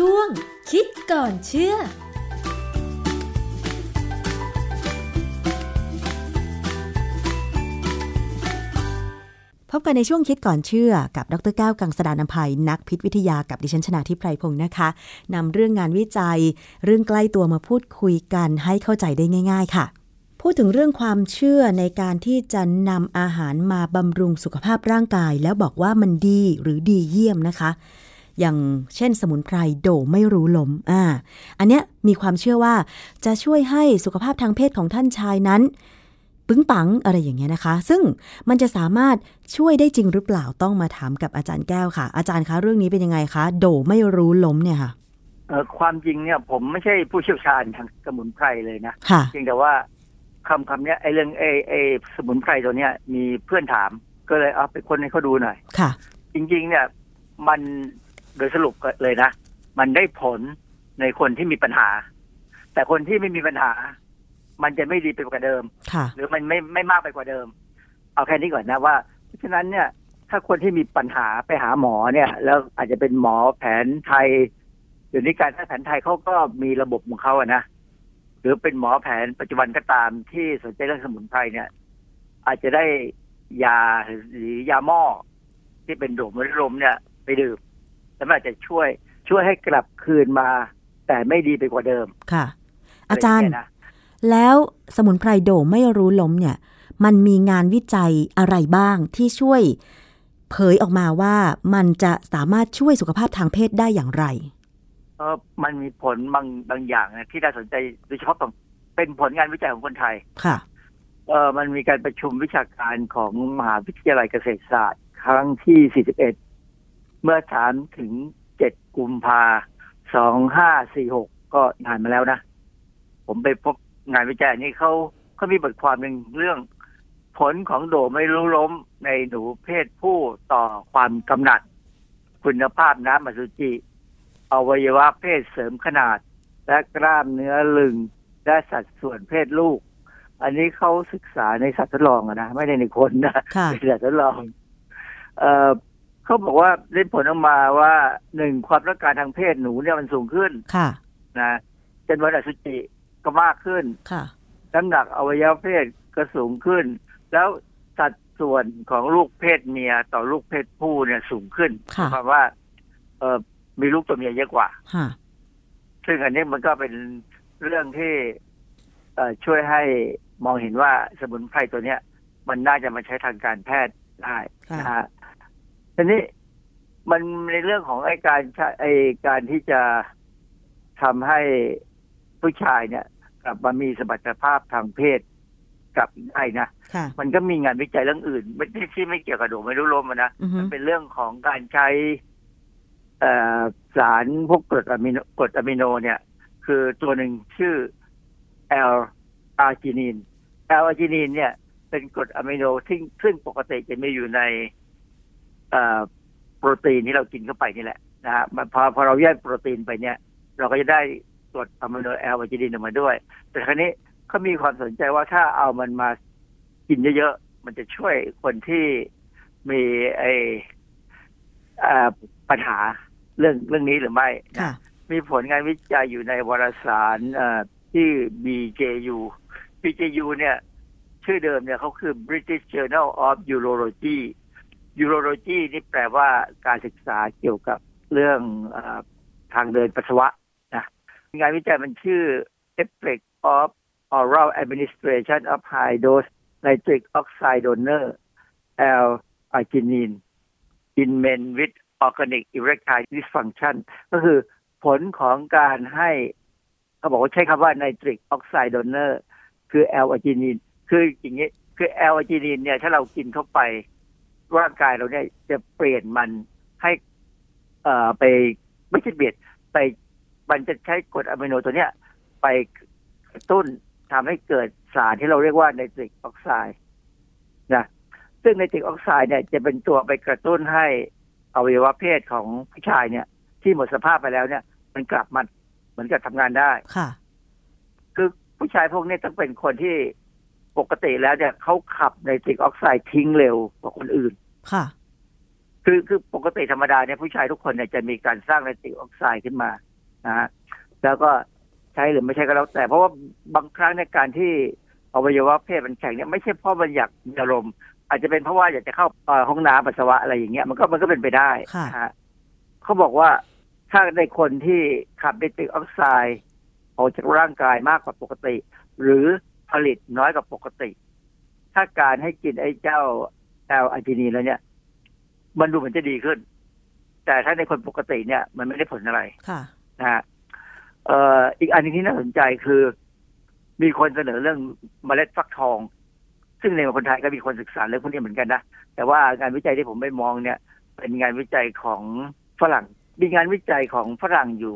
ช่วง คิดก่อนเชื่อพบกันในช่วงคิดก่อนเชื่อกับดรแก้วกังสดานนภัยนักพิษวิทยากับดิฉันชนาทิพไพรพงศ์นะคะนำเรื่องงานวิจัย เรื่องใกล้ตัวมาพูดคุยกันให้เข้าใจได้ง่าย ๆ ค่ะ พูดถึงเรื่องความเชื่อในการที่จะนำอาหารมาบำรุงสุขภาพร่างกาย แล้วบอกว่ามันดีหรือดีเยี่ยมนะคะ อย่างเช่นสมุนไพรโดไม่รู้ลมอ่าอันเนี้ยมีความเชื่อว่าจะช่วยให้สุขภาพทางเพศของท่านชายนั้น ปึ้งปังอะไรอย่างเงี้ยนะคะ ซึ่งมันจะสามารถช่วยได้จริงหรือเปล่าต้องมาถามกับอาจารย์แก้วค่ะ อาจารย์คะเรื่องนี้เป็นยังไงคะ โดไม่รู้ล้มเนี่ยค่ะเออความจริงเนี่ย ผมไม่ใช่ผู้เชี่ยวชาญทางสมุนไพรเลยนะค่ะเพียงแต่ว่าคำคำเนี้ยไอ้เรื่องไอ้ไอ้สมุนไพรตัวเนี้ยมีเพื่อนถามก็เลยเอาไปคนให้เขาดูหน่อย ค่ะ จริงๆ เนี่ย มัน โดยสรุปเลยนะ มันได้ผลในคนที่มีปัญหา แต่คนที่ไม่มีปัญหา มันจะไม่ดีไปกว่าเดิม หรือมันไม่ไม่มากไปกว่าเดิม เอาแค่นี้ก่อนนะว่า เพราะฉะนั้นเนี่ย ถ้าคนที่มีปัญหาไปหาหมอเนี่ย แล้วอาจจะเป็นหมอแผนไทยเดี๋ยวนี้การแพทย์ไทยเขาก็มีระบบของเขาอะนะหรือเป็นหมอแผนปัจจุบันก็ตามที่สนใจเรื่องสมุนไพรเนี่ย อาจจะได้ยาหรือยาหม้อที่เป็นโดมลมเนี่ย ไปดื่ม แล้วมันอาจจะช่วยช่วยให้กลับคืนมา แต่ไม่ดีไปกว่าเดิมค่ะ อาจารย์ แล้วสมุนไพรโดไม่รู้ล้มเนี่ย มันมีงานวิจัยอะไรบ้างที่ช่วย เผยออกมาว่ามันจะสามารถช่วยสุขภาพทางเพศได้อย่างไรเออมันมีผลบางบางอย่างนะที่น่าสนใจโดยเฉพาะเป็นผลงานวิจัยของคนไทยค่ะเออมันมีการประชุมวิชาการของมหาวิทยาลัยเกษตรศาสตร์ ครั้งที่ 41 เมื่อถามถึง7กุมภา2546ก็นานมาแล้วนะ ผมไปพบงานวิจัยนี้เขาเขามีบทความหนึ่งเรื่อง ผลของโดไม่รู้ล้มในหนูเพศผู้ต่อความกำหนัด คุณภาพน้ำอสุจิอวัยวะเพศเสริมขนาด และกล้ามเนื้อลึง และสัดส่วนเพศลูก อันนี้เขาศึกษาในสัตว์ทดลองนะ ไม่ได้ในคนนะเป็นสัตว์ทดลอง เออ เขาบอกว่าได้ผลออกมาว่าหนึ่งความต้องการทางเพศหนูเนี่ยมันสูงขึ้นค่ะ นะจนวันอสุจิก็มากขึ้นค่ะน้ำหนักอวัยวะเพศก็สูงขึ้น แล้วสัดส่วนของลูกเพศเมียต่อลูกเพศผู้เนี่ยสูงขึ้นเพราะว่า เออมีลูกตัวเมียเยอะกว่าซึ่งอันนี้มันก็เป็นเรื่องที่เอช่วยให้มองเห็นว่าสมุนไพรตัวเนี้ย มันน่าจะมาใช้ทางการแพทย์ได้นะฮะ ทีนี้มันในเรื่องของไอ้การไอ้การที่จะทำให้ผู้ชายเนี่ย กลับมามีสมรรถภาพทางเพศกลับได้นะมันก็มีงานวิจัยเรื่องอื่น ไม่ที่ไม่เกี่ยวกับโด่ไม่รู้ล้มนะมันเป็นเรื่องของการใช้สารพวกกรดอะมิโนกรดอะมิโน เนี่ย คือตัวหนึ่งชื่อ L-arginine L-arginine เนี่ย เป็นกรดอะมิโนที่ซึ่งปกติจะมีอยู่ใน โปรตีนที่เรากินเข้าไปนี่แหละนะฮะพอพอเราแยกโปรตีนไปเนี่ย เราก็จะได้กรดอะมิโน L-arginine ออกมาด้วย แต่ครั้นี้เขามีความสนใจว่าถ้าเอามันมากินเยอะๆ มันจะช่วยคนที่มีไอปัญหาเรื่องเรื่องนี้หรือไม่มีผลงานวิจัยอยู่ในวารสารที่ BJU BJU เนี่ย ชื่อเดิมเนี่ยเขาคือ British Journal of Urology Urology นี่แปลว่าการศึกษาเกี่ยวกับเรื่องอทางเดินปัสสาวะงานวิจัยมันชื่อ Effect of Oral Administration of High Dose Nitric Oxide Donor L-arginine in Men with Organic Erectile Dysfunction ก็คือผลของการให้เขาบอกว่าใช้คำว่า Nitric Oxide Donor คือ L-arginine คืออย่างนี้คือ L-arginine เนี่ยถ้าเรากินเข้าไป ร่างกายเราเนี่ยจะเปลี่ยนมันให้เอ่อไปไม่ใช่เบียดไปมันจะใช้กรดอะมิโนตัวเนี้ย ไปกระตุ้นทำให้เกิดสารที่เราเรียกว่าไนตริกออกไซด์นะซึ่งไนตริกออกไซด์เนี่ยจะเป็นตัวไปกระตุ้นให้อวัยวะเพศของผู้ชายเนี่ย ที่หมดสภาพไปแล้วเนี่ย มันกลับมาเหมือนกับทำงานได้ค่ะ คือผู้ชายพวกนี้ต้องเป็นคนที่ ปกติแล้วเนี่ยเขาขับไนตริกออกไซด์ทิ้งเร็วกว่าคนอื่น ค่ะ คือคือปกติธรรมดาเนี่ยผู้ชายทุกคนเนี่ยจะมีการสร้างไนตริกออกไซด์ขึ้นมานะฮะแล้วก็ใช้หรือไม่ใช่ก็แล้วแต่ เพราะว่าบางครั้งในการที่อวัยวะเพศมันแข็งเนี่ยไม่ใช่เพราะมันอยากมีอารมณ์ อาจจะเป็นเพราะว่าอยากจะเข้าห้องน้ำปัสสาวะอะไรอย่างเงี้ยมันก็มันก็เป็นไปได้นะฮะเขาบอกว่าถ้าในคนที่ขับไนตริกออกไซด์ออกจากร่างกายมากกว่าปกติ หรือ ผลิตน้อยกว่าปกติ ถ้าการให้กินไอ้เจ้าแอลอาจินีแล้วเนี่ย มันดูเหมือนจะดีขึ้น แต่ถ้าในคนปกติเนี่ย มันไม่ได้ผลอะไรค่ะนะฮะเอ่ออีกอันนึงที่น่าสนใจคือ มีคนเสนอเรื่องเมล็ดฟักทอง ซึ่งในคนไทยก็มีคนศึกษาเรื่องพวกนี้เหมือนกันนะแต่ว่างานวิจัยที่ผมไม่มองเนี่ย เป็นงานวิจัยของฝรั่ง มีงานวิจัยของฝรั่งอยู่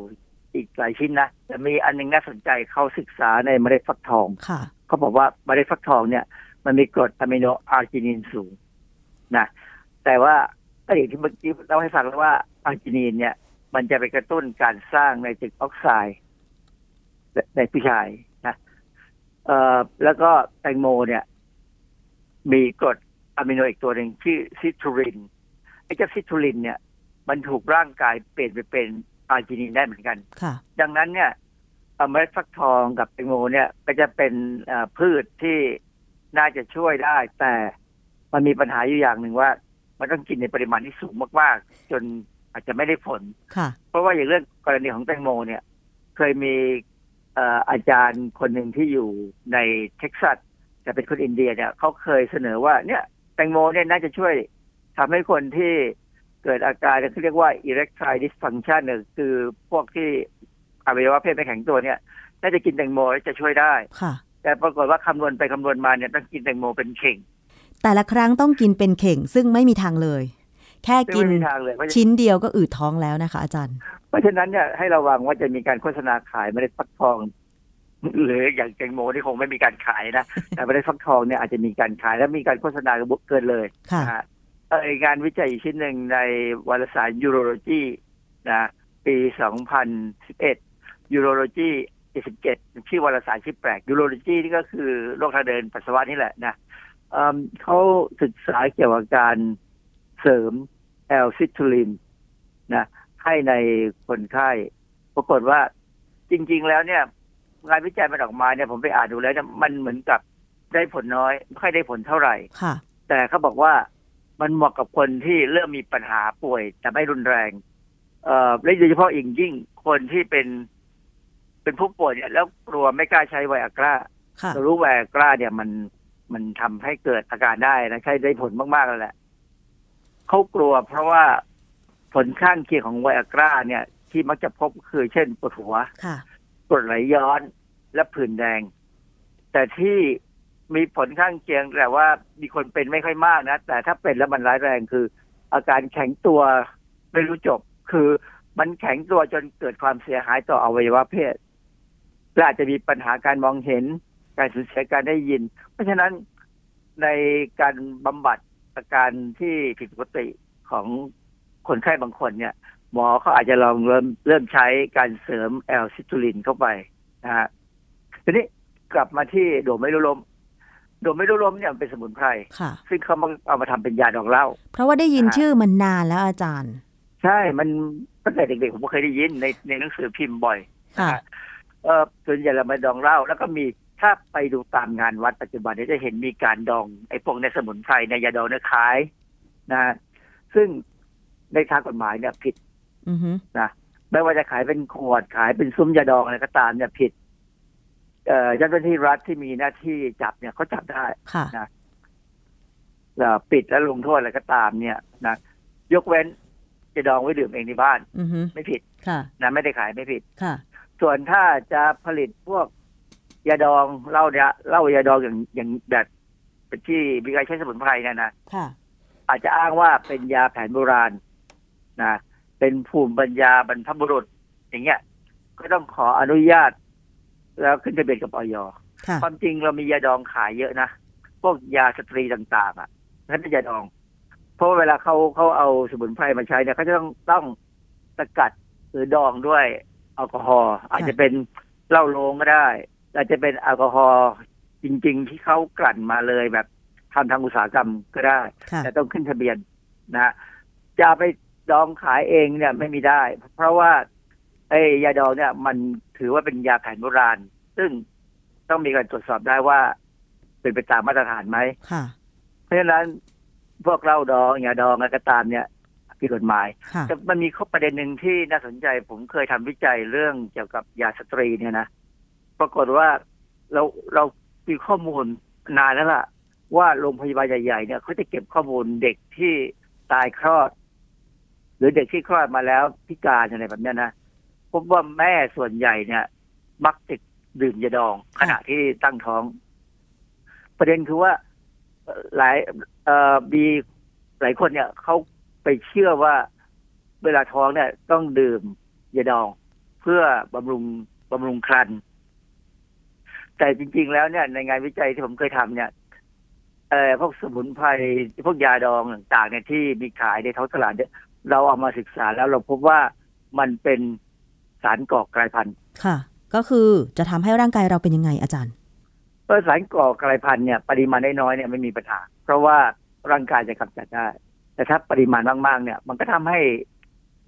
อีกหลายชิ้นนะแต่มีอันนึงน่าสนใจเขาศึกษาในเมล็ดฟักทอง เขาบอกว่าเมล็ดฟักทองเนี่ย มันมีกรดอะมิโนอาร์จินินสูงนะแต่ว่าก็อย่างที่เมื่อกี้เราให้ฟังแล้วว่าอาร์จินีนเนี่ย มันจะไปกระตุ้นการสร้างในตึกออกไซด์ในผู้ชายนะเอ่อแล้วก็แตงโมเนี่ย มีกรดอะมิโนอีกตัวหนึ่งชื่อซิทูรินไอ้เจ้าซิทูรินเนี่ย มันถูกร่างกายเปลี่ยนไปเป็นอาร์จินินได้เหมือนกันค่ะดังนั้นเนี่ย เมล็ดฟักทองกับแตงโมเนี่ยก็จะเป็นพืชที่น่าจะช่วยได้ แต่มันมีปัญหาอยู่อย่างหนึ่งว่า มันต้องกินในปริมาณที่สูงมากๆ จนอาจจะไม่ได้ผลค่ะเพราะว่าอย่างเรื่องกรณีของแตงโมเนี่ย เคยมีอาจารย์คนหนึ่งที่อยู่ในเท็กซัสแต่เป็นคนอินเดียเนี่ยเขาเคยเสนอว่าเนี่ยแตงโมเนี่ยน่าจะช่วยทำให้คนที่เกิดอาการที่เรียกว่า erectile dysfunction เนี่ยคือพวกที่ อวัยวะเพศไม่แข็งตัวเนี่ยน่าจะกินแตงโมแล้วจะช่วยได้ค่ะ แต่ปรากฏว่าคำนวณไปคำนวณมาเนี่ยต้องกินแตงโมเป็นเข่ง แต่ละครั้งต้องกินเป็นเข่งซึ่งไม่มีทางเลย แค่กินชิ้นเดียวก็อืดท้องแล้วนะคะ อาจารย์ เพราะฉะนั้นเนี่ยให้ระวังว่าจะมีการโฆษณาขายไม่ได้ฟักทองหรืออย่างแตงโมที่คงไม่มีการขายนะ แต่เมล็ดฟักทองเนี่ยอาจจะมีการขายและมีการโฆษณาเกินเลยค่ะงานวิจัยอีกชิ้นหนึ่งในวารสาร Urology นะปี 2011 Urology 77ชื่อวารสารชื่อแปลก Urology นี่ก็คือโรคทางเดินปัสสาวะนี่แหละนะเขาศึกษาเกี่ยวกับการเสริม L-citrulline นะให้ในคนไข้ปรากฏว่าจริง ๆ แล้วเนี่ย งานวิจัยมันออกมาเนี่ยผมไปอ่านดูแล้วเนี่ยมันเหมือนกับได้ผลน้อย ไม่ค่อยได้ผลเท่าไหร่ค่ะ แต่เขาบอกว่ามันเหมาะกับคนที่เริ่มมีปัญหาป่วย แต่ไม่รุนแรง เอ่อและโดยเฉพาะอีกยิ่งคนที่เป็น เป็นผู้ป่วยเนี่ยแล้วกลัวไม่กล้าใช้ไวอากร้าเรารู้ไวอากร้าเนี่ยมันมันทำให้เกิดอาการได้นะใช้ได้ผลมากๆแล้วแหละเขากลัวเพราะว่าผลข้างเคียงของไวอากร้าเนี่ย ที่มักจะพบคือเช่นปวดหัวปวดไหลย้อนและผื่นแดง แต่ที่มีผลข้างเคียงแต่ว่ามีคนเป็นไม่ค่อยมากนะ แต่ถ้าเป็นแล้วมันร้ายแรงคือ อาการแข็งตัวไม่รู้จบ คือมันแข็งตัวจนเกิดความเสียหายต่ออวัยวะเพศ และอาจจะมีปัญหาการมองเห็น การสูญเสียการได้ยิน เพราะฉะนั้นในการบำบัดอาการที่ผิดปกติของคนไข้บางคนเนี่ย หมอเขาอาจจะลองเริ่มเริ่มใช้การเสริมแอลซิตูลินเข้าไปนะฮะทีนี้กลับมาที่โดไม่รู้ลมโดไม่รู้ลมเนี่ยเป็นสมุนไพรซึ่งเขาเอามาทำเป็นยาดองเหล้าเพราะว่าได้ยินชื่อมันนานแล้วอาจารย์ ใช่มันตั้งแต่เด็กๆผมก็เคยได้ยินในในหนังสือพิมพ์บ่อย ค่ะเออส่วนใหญ่เรามาดองเหล้าแล้วก็มีถ้าไปดูตามงานวัดปัจจุบันเนี่ยจะเห็นมีการดองไอ้พวกในสมุนไพรในยาดองเนี่ยขายนะซึ่งในทางกฎหมายเนี่ยผิดนะไม่ว่าจะขายเป็นขวดขายเป็นซุ้มยาดองอะไรก็ตามเนี่ยผิด เอ่อเจ้าหน้าที่รัฐที่มีหน้าที่จับเนี่ยเขาจับได้นะปิดแล้วลงโทษอะไรก็ตามเนี่ยนะยกเว้นจะดองไว้ดื่มเองในบ้านไม่ผิดนะไม่ได้ขายไม่ผิด ส่วนถ้าจะผลิตพวกยาดองเหล้าเนี่ยเหล้ายาดองอย่างอย่างแบบเป็นที่มีการใช้สมุนไพรเนี่ยนะอาจจะอ้างว่าเป็นยาแผนโบราณนะเป็นภูมิปัญญาบรรพบุรุษ อย่างเงี้ย ก็ต้องขออนุญาต แล้วขึ้นทะเบียนกับออยความจริงเรามียาดองขายเยอะนะพวกยาสตรีต่างๆ อะนั่นเป็นยาดอง เพราะเวลาเขาเขาเอาสมุนไพรมาใช้เนี่ยเขาจะต้องต้องสกัดหรือดองด้วย แอลกอฮอล์อาจจะเป็นเหล้าโลงก็ได้ อาจจะเป็นแอลกอฮอล์จริง ๆ ที่เขากลั่นมาเลยแบบทำทางอุตสาหกรรมก็ได้ แต่ต้องขึ้นทะเบียนนะจะไปดองขายเองเนี่ยไม่มีได้ เพราะว่าไอ้ยาดองเนี่ย มันถือว่าเป็นยาแผนโบราณ ซึ่งต้องมีการตรวจสอบได้ว่า เป็นไปตามมาตรฐานไหมเพราะฉะนั้นพวกเหล้าดองยาดองอะไรก็ตามเนี่ย ผิดกฎหมาย แต่มันมีข้อประเด็นหนึ่งที่น่าสนใจ ผมเคยทำวิจัยเรื่องเกี่ยวกับยาสตรีเนี่ยนะ ปรากฏว่าเราเรามีข้อมูลนานแล้วล่ะ ว่าโรงพยาบาลใหญ่ๆเนี่ยเขาจะเก็บข้อมูลเด็กที่ตายคลอด หรือเด็กที่คลอดมาแล้วพิการอะไรแบบนี้นะพบว่าแม่ส่วนใหญ่เนี่ย มักจะดื่มยาดอง ขณะที่ตั้งท้อง ประเด็นคือว่าหลายเอ่อมีหลายคนเนี่ยเขา ไปเชื่อว่าเวลาท้องเนี่ยต้องดื่มยาดองเพื่อบำรุงบำรุงครันแต่จริง ๆ แล้วเนี่ย ในงานวิจัยที่ผมเคยทำเนี่ยเอ่อพวกสมุนไพรพวกยาดองต่างๆเนี่ยที่มีขายในท้องตลาดเนี่ยเราเอามาศึกษาแล้วเราพบว่ามันเป็นสารก่อกลายพันธุ์ ค่ะ ก็คือจะทำให้ร่างกายเราเป็นยังไงอาจารย์เออสารก่อกลายพันธุ์เนี่ยปริมาณน้อยๆเนี่ยไม่มีปัญหา เพราะว่าร่างกายจะกำจัดได้ แต่ถ้าปริมาณมากๆ เนี่ย มันก็ทำให้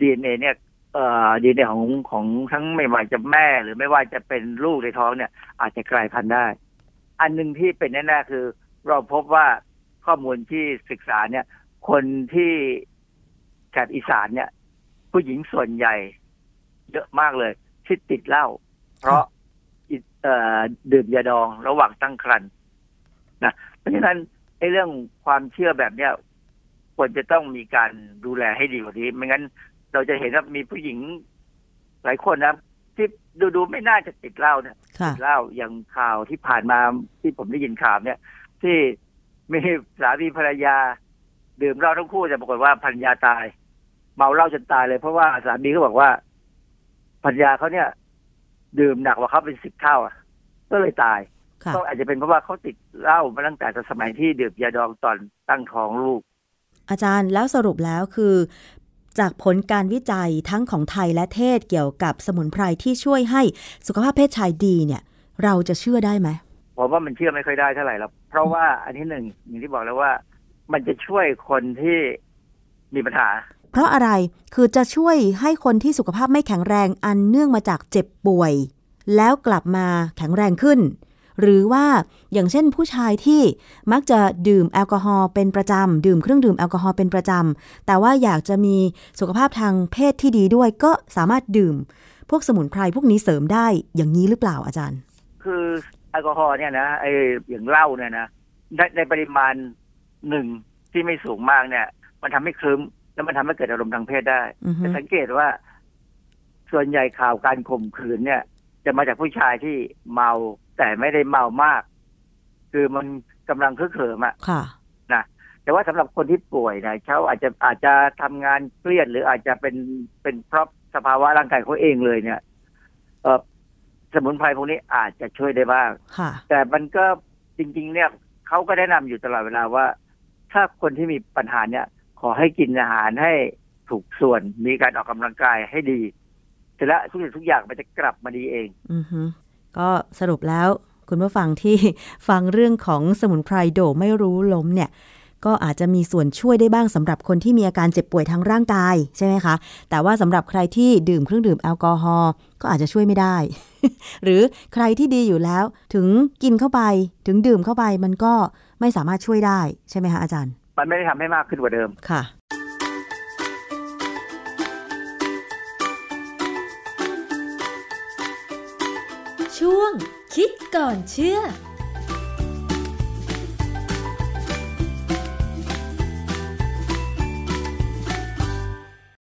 ดีเอ็นเอเนี่ยเอ่อดีเอ็นเอของของทั้งไม่ว่าจะแม่หรือไม่ว่าจะเป็นลูกในท้องเนี่ย อาจจะกลายพันธุ์ได้ อันหนึ่งที่เป็นแน่ๆคือ เราพบว่าข้อมูลที่ศึกษาเนี่ย คนที่แถบอีสานเนี่ย ผู้หญิงส่วนใหญ่ เยอะมากเลย ที่ติดเหล้าเพราะดื่มยาดองระหว่างตั้งครรภ์นะเพราะฉะนั้นไอ้เรื่องความเชื่อแบบเนี้ย ควรจะต้องมีการดูแลให้ดีกว่านี้ไม่งั้น เราจะเห็นว่ามีผู้หญิงหลายคนนะที่ดูดูไม่น่าจะติดเหล้าเนี่ยติดเหล้าอย่างข่าวที่ผ่านมาที่ผมได้ยินข่าวเนี่ย ที่มีสามีภรรยา ดื่มเหล้าทั้งคู่แต่ปรากฏว่าภรรยาตาย เมาเหล้าจนตายเลย เพราะว่าสามีเขาบอกว่าภรรยาเขาเนี่ย ดื่มหนักกว่าเขาเป็นสิบเท่าอะก็เลยตายก็อาจจะเป็นเพราะว่าเขาติดเหล้ามาตั้งแต่สมัยที่ดื่มยาดองตอนตั้งท้องลูก อาจารย์แล้วสรุปแล้วคือ จากผลการวิจัยทั้งของไทยและเทศเกี่ยวกับสมุนไพรที่ช่วยให้สุขภาพเพศชายดีเนี่ย เราจะเชื่อได้ไหมผมว่ามันเชื่อไม่ค่อยได้เท่าไหร่แล้วเพราะว่าอันที่หนึ่งอย่างที่บอกแล้วว่า มันจะช่วยคนที่มีปัญหา เพราะอะไรคือจะช่วยให้คนที่สุขภาพไม่แข็งแรงอันเนื่องมาจากเจ็บป่วย แล้วกลับมาแข็งแรงขึ้น หรือว่าอย่างเช่นผู้ชายที่มักจะดื่มแอลกอฮอล์เป็นประจำ ดื่มเครื่องดื่มแอลกอฮอล์เป็นประจำ แต่ว่าอยากจะมีสุขภาพทางเพศที่ดีด้วย ก็สามารถดื่ม พวกสมุนไพรพวกนี้เสริมได้อย่างนี้หรือเปล่าอาจารย์ คือแอลกอฮอล์เนี่ยนะไออย่างเหล้าเนี่ยนะในในปริมาณหนึ่งที่ไม่สูงมากเนี่ย มันทำให้คลึ้มแล้วมันทำให้เกิดอารมณ์ทางเพศได้จะสังเกตว่า ส่วนใหญ่ข่าวการข่มขืนเนี่ย จะมาจากผู้ชายที่เมา แต่ไม่ได้เมามาก คือมันกำลังคึกเขิมอะนะแต่ว่าสำหรับคนที่ป่วยนะเขาอาจจะอาจจะทำงานเครียดหรืออาจจะเป็นเป็นเพราะสภาวะร่างกายเขาเองเลยเนี่ยเออสมุนไพรพวกนี้อาจจะช่วยได้บ้างแต่มันก็จริง ๆ เนี่ยเขาก็แนะนำอยู่ตลอดเวลาว่า ถ้าคนที่มีปัญหาเนี่ย ขอให้กินอาหารให้ถูกส่วนมีการออกกำลังกายให้ดีเสร็จแล้วทุกสิ่งทุกอย่างมันจะกลับมาดีเอง อือฮึ ก็สรุปแล้วคุณผู้ฟังที่ฟังเรื่องของสมุนไพรโดไม่รู้ล้มเนี่ยก็อาจจะมีส่วนช่วยได้บ้างสำหรับคนที่มีอาการเจ็บป่วยทางร่างกายใช่ไหมคะ แต่ว่าสำหรับใครที่ดื่มเครื่องดื่มแอลกอฮอล์ก็อาจจะช่วยไม่ได้ หรือใครที่ดีอยู่แล้ว ถึงกินเข้าไปถึงดื่มเข้าไปมันก็ไม่สามารถช่วยได้ใช่ไหมคะอาจารย์ มันไม่ได้ทำให้มากขึ้นกว่าเดิมค่ะ คิดก่อนเชื่อ